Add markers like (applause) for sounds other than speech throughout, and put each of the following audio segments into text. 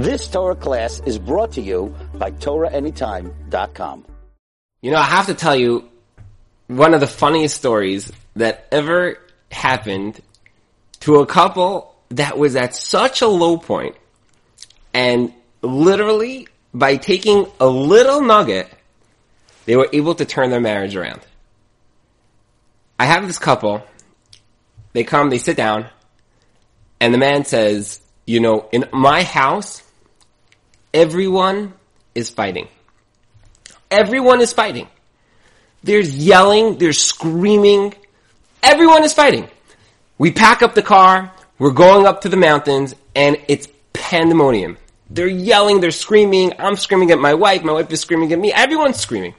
This Torah class is brought to you by TorahAnytime.com. You know, I have to tell you one of the funniest stories that ever happened to a couple that was at such a low point and literally by taking a little nugget, they were able to turn their marriage around. I have this couple, they come, they sit down, and the man says, you know, in my house, everyone is fighting. Everyone is fighting. There's yelling, there's screaming. Everyone is fighting. We pack up the car, we're going up to the mountains, and it's pandemonium. They're yelling, they're screaming, I'm screaming at my wife, my wife is screaming at me, everyone's screaming.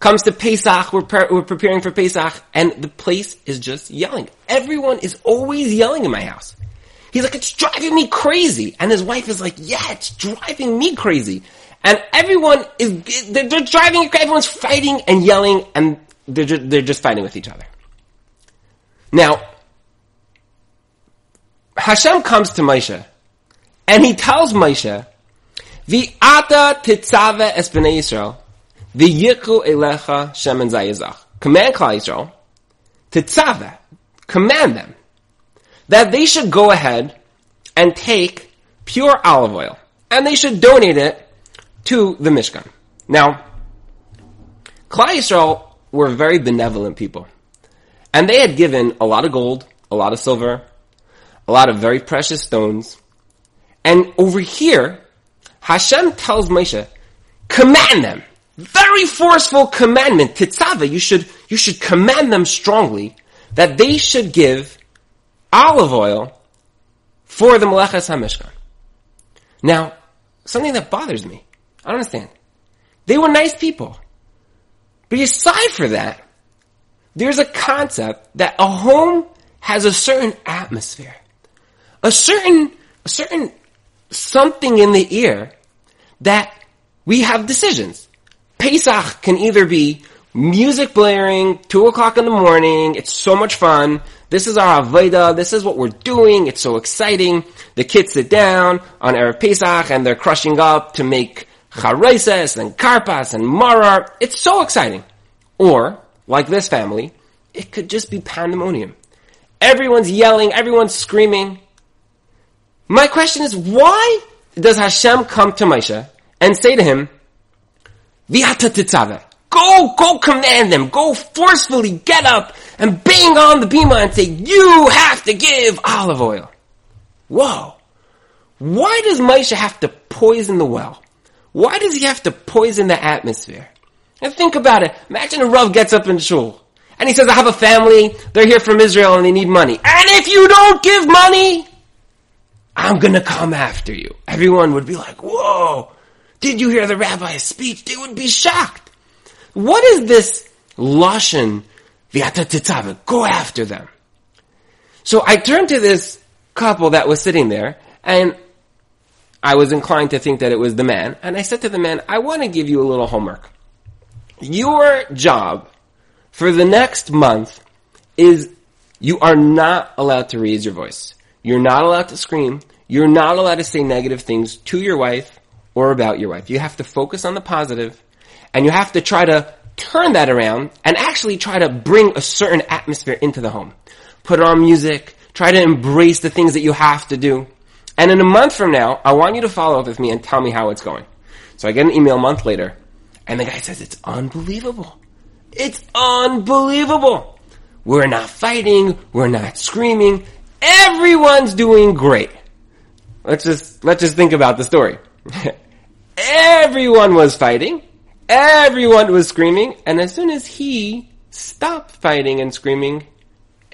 Comes to Pesach, we're, pre- we're preparing for Pesach, and the place is just yelling. Everyone is always yelling in my house. He's like, it's driving me crazy. And his wife is like, yeah, it's driving me crazy. And everyone is, they're, they're driving, everyone's fighting and yelling and they're just, they're just fighting with each other. Now, Hashem comes to Moshe and he tells Moshe, V'ata titzave es b'nei Yisrael, v'yiku elecha shemen zayizach. Command Klal Yisrael, titzave, command them, that they should go ahead and take pure olive oil, and they should donate it to the Mishkan. Now, Klal Yisrael were very benevolent people. And they had given a lot of gold, a lot of silver, a lot of very precious stones. And over here, Hashem tells Moshe, command them. Very forceful commandment. Titzava, you should, you should command them strongly that they should give olive oil for the Meleches HaMishkan. Now, something that bothers me. I don't understand. They were nice people. But aside for that, there's a concept that a home has a certain atmosphere. A certain, a certain something in the air that we have decisions. Pesach can either be music blaring, two o'clock in the morning, it's so much fun, this is our Avodah, this is what we're doing, it's so exciting. The kids sit down on Erev Pesach and they're crushing up to make chareses and karpas and marar. It's so exciting. Or, like this family, it could just be pandemonium. Everyone's yelling, everyone's screaming. My question is, why does Hashem come to Moshe and say to him, Viata titzave, go, go command them, go forcefully get up and bang on the bima and say, you have to give olive oil. Whoa. Why does Moshe have to poison the well? Why does he have to poison the atmosphere? And think about it. Imagine a Rav gets up in shul and he says, I have a family, they're here from Israel and they need money. And if you don't give money, I'm gonna come after you. Everyone would be like, whoa, did you hear the rabbi's speech? They would be shocked. What is this Lashon v'atatitzav? Go after them. So I turned to this couple that was sitting there and I was inclined to think that it was the man. And I said to the man, I want to give you a little homework. Your job for the next month is you are not allowed to raise your voice. You're not allowed to scream. You're not allowed to say negative things to your wife or about your wife. You have to focus on the positive and you have to try to turn that around and actually try to bring a certain atmosphere into the home. Put on music, try to embrace the things that you have to do. And in a month from now, I want you to follow up with me and tell me how it's going. So I get an email a month later, and the guy says, it's unbelievable. It's unbelievable. We're not fighting, we're not screaming, everyone's doing great. Let's just, let's just think about the story. (laughs) everyone was fighting, everyone was screaming, and as soon as he stopped fighting and screaming,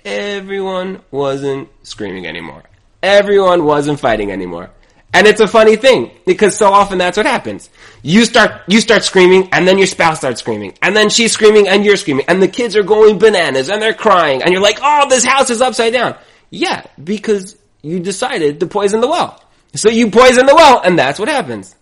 everyone wasn't screaming anymore. Everyone wasn't fighting anymore. And it's a funny thing because so often that's what happens. You start, you start screaming and then your spouse starts screaming and then she's screaming and you're screaming and the kids are going bananas and they're crying and you're like, oh, this house is upside down. Yeah, because you decided to poison the well. So you poison the well and that's what happens.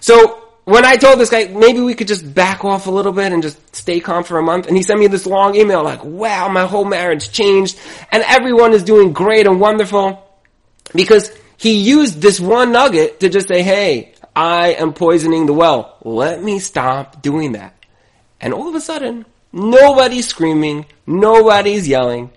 So when I told this guy, maybe we could just back off a little bit and just stay calm for a month, and he sent me this long email like, wow, my whole marriage changed and everyone is doing great and wonderful because He used this one nugget to just say, hey, I am poisoning the well. Let me stop doing that. And all of a sudden, nobody's screaming, nobody's yelling.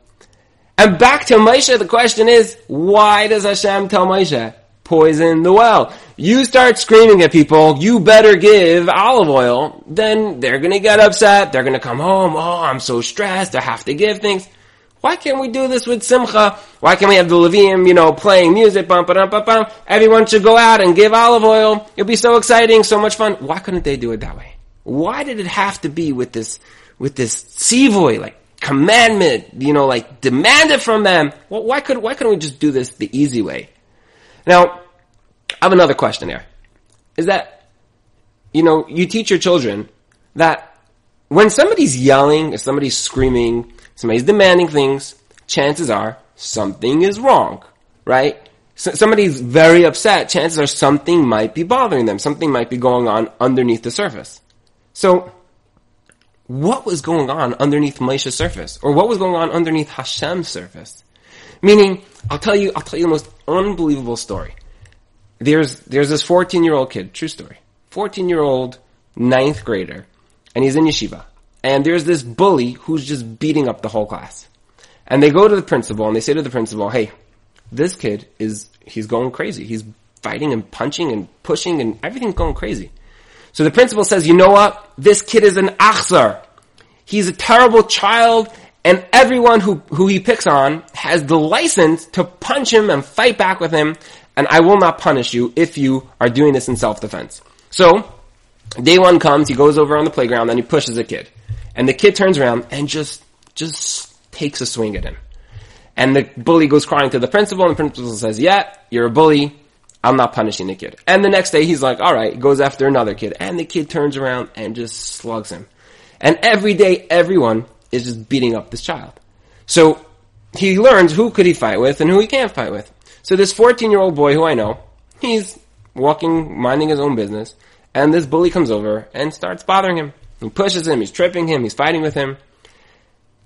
And back to Moshe, the question is, why does Hashem tell Moshe, poison the well? You start screaming at people, you better give olive oil, then they're gonna get upset, they're gonna come home, oh, I'm so stressed, I have to give things. Why can't we do this with Simcha? Why can't we have the Levium, you know, playing music, bum, bum, bum, bum. Everyone should go out and give olive oil. It'll be so exciting, so much fun. Why couldn't they do it that way? Why did it have to be with this, with this tzivoy, like commandment, you know, like demand it from them? Well, why could, why couldn't we just do this the easy way? Now, I have another question here. Is that, you know, you teach your children that when somebody's yelling, if somebody's screaming, somebody's demanding things, chances are something is wrong, right? So somebody's very upset, chances are something might be bothering them, something might be going on underneath the surface. So, what was going on underneath Moshe's surface? Or what was going on underneath Hashem's surface? Meaning, I'll tell you, I'll tell you the most unbelievable story. There's, there's this 14 year old kid, true story. 14 year old ninth grader, and he's in yeshiva. And there's this bully who's just beating up the whole class. And they go to the principal and they say to the principal, hey, this kid is, he's going crazy. He's fighting and punching and pushing and everything's going crazy. So the principal says, you know what? This kid is an achzar. He's a terrible child and everyone who, who he picks on has the license to punch him and fight back with him and I will not punish you if you are doing this in self-defense. So, day one comes, he goes over on the playground and he pushes a kid. And the kid turns around and just, just takes a swing at him. And the bully goes crying to the principal and the principal says, yeah, you're a bully. I'm not punishing the kid. And the next day he's like, alright, goes after another kid. And the kid turns around and just slugs him. And every day everyone is just beating up this child. So he learns who could he fight with and who he can't fight with. So this 14 year old boy who I know, he's walking, minding his own business, and this bully comes over and starts bothering him. He pushes him, he's tripping him, he's fighting with him.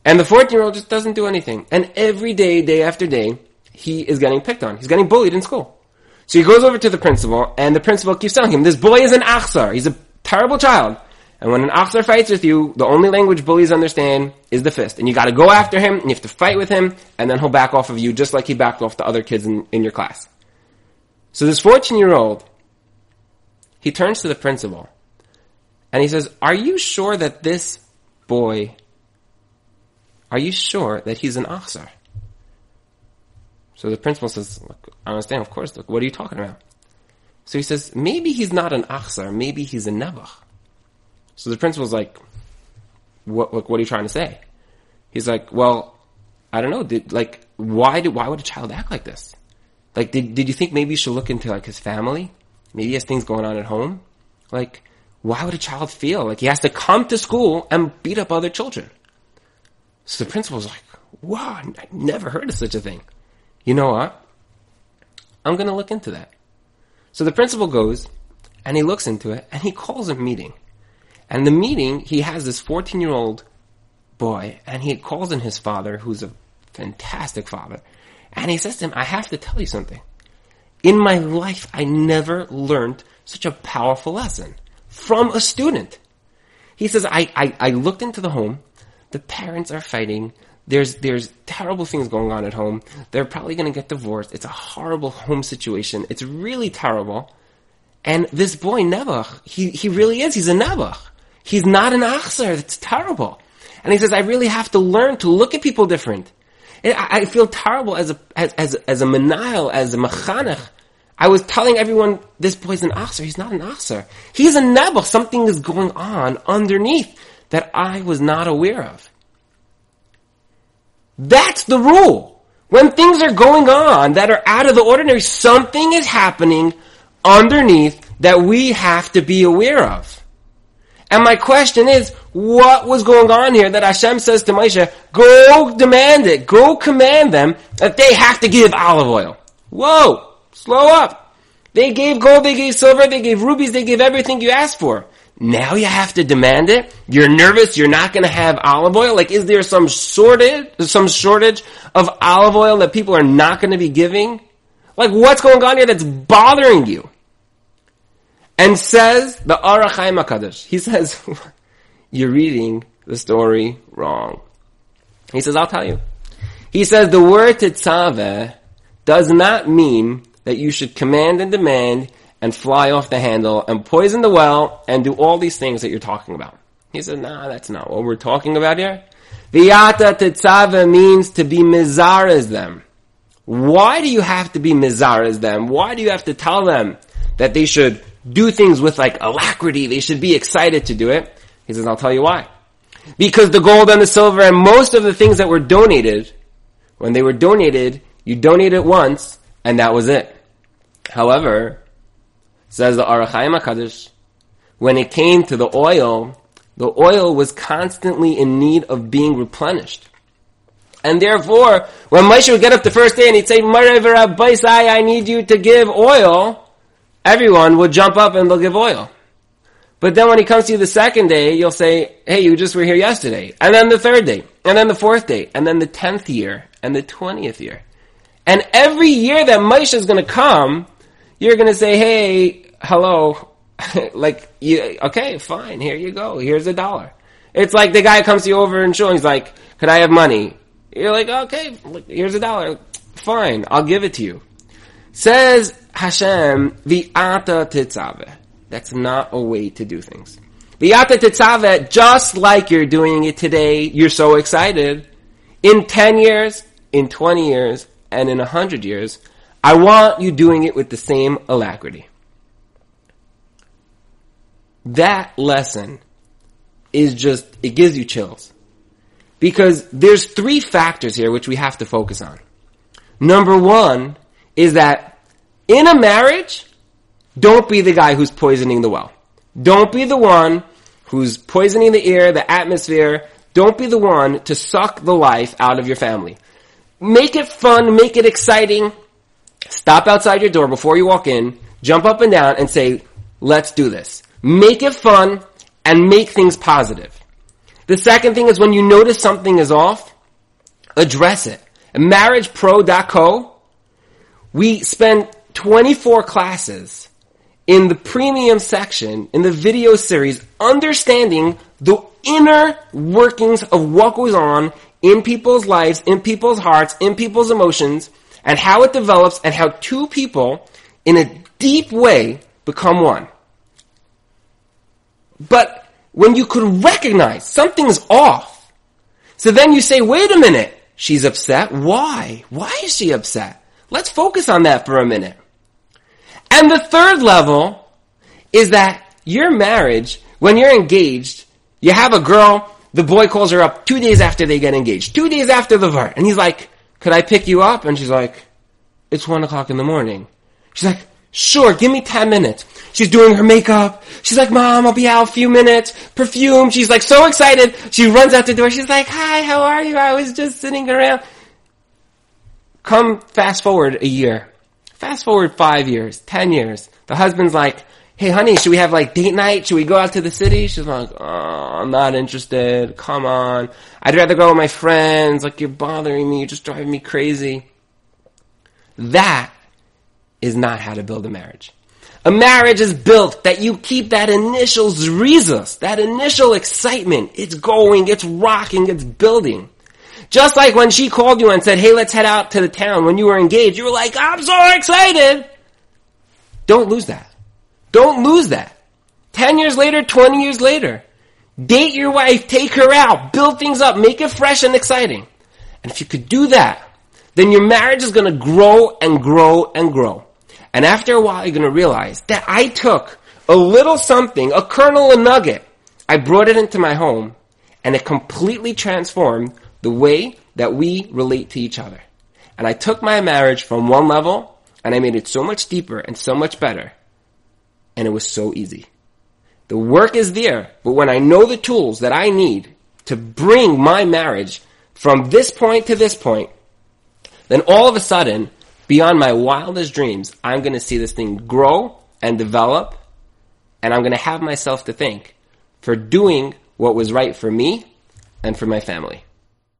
And the 14 year old just doesn't do anything. And every day, day after day, he is getting picked on. He's getting bullied in school. So he goes over to the principal, and the principal keeps telling him, this boy is an achzar. He's a terrible child. And when an achzar fights with you, the only language bullies understand is the fist. And you gotta go after him, and you have to fight with him, and then he'll back off of you just like he backed off the other kids in, in your class. So this 14 year old, he turns to the principal, and he says, are you sure that this boy, are you sure that he's an achzar? So the principal says, look, I understand, of course, look, what are you talking about? So he says, maybe he's not an achzar, maybe he's a nebuch. So the principal's like, what, what, what are you trying to say? He's like, well, I don't know, did, like, why did, why would a child act like this? Like, did, did you think maybe you should look into like his family? Maybe he has things going on at home? Like, why would a child feel like he has to come to school and beat up other children? So the principal's like, wow, I never heard of such a thing. You know what? I'm gonna look into that. So the principal goes, and he looks into it, and he calls a meeting. And the meeting, he has this 14 year old boy, and he calls in his father, who's a fantastic father, and he says to him, I have to tell you something. In my life, I never learned such a powerful lesson from a student. He says, I, I, I looked into the home, the parents are fighting, there's, there's terrible things going on at home, they're probably gonna get divorced, it's a horrible home situation, it's really terrible, and this boy, Nebuch, he, he really is, he's a Nebuch. He's not an achzar. That's terrible. And he says, I really have to learn to look at people different. I, I feel terrible as a, as, as, as a menayel, as a mechanech. I was telling everyone, this boy's an achzar. He's not an achzar. He's a nebuch. Something is going on underneath that I was not aware of. That's the rule. When things are going on that are out of the ordinary, something is happening underneath that we have to be aware of. And my question is, what was going on here that Hashem says to Moshe, go demand it, go command them that they have to give olive oil. Whoa, slow up. They gave gold, they gave silver, they gave rubies, they gave everything you asked for. Now you have to demand it. You're nervous. You're not going to have olive oil. Like, is there some shortage, some shortage of olive oil that people are not going to be giving? Like what's going on here that's bothering you? And says the Ohr HaChaim HaKadosh, he says, (laughs) you're reading the story wrong. He says, I'll tell you. He says the word tetzaveh does not mean that you should command and demand and fly off the handle and poison the well and do all these things that you're talking about. He said, nah, that's not what we're talking about here. Viyata tetzaveh means to be mizares them. Why do you have to be mizares them? Why do you have to tell them that they should do things with like alacrity? They should be excited to do it. He says, I'll tell you why. Because the gold and the silver and most of the things that were donated, when they were donated, you donate it once and that was it. However, says the Ohr HaChaim HaKadosh, when it came to the oil, the oil was constantly in need of being replenished. And therefore, when Moshe would get up the first day and he'd say, I need you to give oil, everyone would jump up and they'll give oil. But then when he comes to you the second day, you'll say, hey, you just were here yesterday. And then the third day. And then the fourth day. And then the tenth year. And the twentieth year. And every year that Moshe is going to come, you're going to say, hey, hello. (laughs) like, you, okay, fine. Here you go. Here's a dollar. It's like the guy comes to you over and show, he's like, could I have money? You're like, okay, look, here's a dollar. Fine. I'll give it to you. Says Hashem, the ata tetzaveh. That's not a way to do things. V'yata tetzaveh, just like you're doing it today, you're so excited. In 10 years, in 20 years, and in 100 years, I want you doing it with the same alacrity. That lesson is just, it gives you chills. Because there's three factors here which we have to focus on. Number one is that in a marriage, don't be the guy who's poisoning the well. Don't be the one who's poisoning the air, the atmosphere. Don't be the one to suck the life out of your family. Make it fun, make it exciting. Stop outside your door before you walk in, jump up and down and say, let's do this. Make it fun and make things positive. The second thing is when you notice something is off, address it. Marriagepro.co, we spend 24 classes in the premium section, in the video series, understanding the inner workings of what goes on in people's lives, in people's hearts, in people's emotions, and how it develops and how two people, in a deep way, become one. But when you could recognize something's off, so then you say, wait a minute, she's upset. Why? Why is she upset? Let's focus on that for a minute. And the third level is that your marriage, when you're engaged, you have a girl, the boy calls her up two days after they get engaged, two days after the vart, and he's like, could I pick you up? And she's like, it's one o'clock in the morning. She's like, sure, give me ten minutes. She's doing her makeup. She's like, mom, I'll be out a few minutes. Perfume. She's like so excited. She runs out the door. She's like, hi, how are you? I was just sitting around. Come fast forward a year. Fast forward five years, ten years. The husband's like, hey honey, should we have like date night? Should we go out to the city? She's like, oh, I'm not interested. Come on. I'd rather go with my friends. Like you're bothering me. You're just driving me crazy. That is not how to build a marriage. A marriage is built that you keep that initial zrizas, that initial excitement. It's going, it's rocking, it's building. Just like when she called you and said, hey, let's head out to the town when you were engaged, you were like, I'm so excited. Don't lose that. Don't lose that. 10 years later, 20 years later. Date your wife, take her out, build things up, make it fresh and exciting. And if you could do that, then your marriage is going to grow and grow and grow. And after a while, you're going to realize that I took a little something, a kernel, a nugget, I brought it into my home, and it completely transformed the way that we relate to each other. And I took my marriage from one level and I made it so much deeper and so much better. And it was so easy. The work is there, but when I know the tools that I need to bring my marriage from this point to this point, then all of a sudden, beyond my wildest dreams, I'm going to see this thing grow and develop, and I'm going to have myself to thank for doing what was right for me and for my family.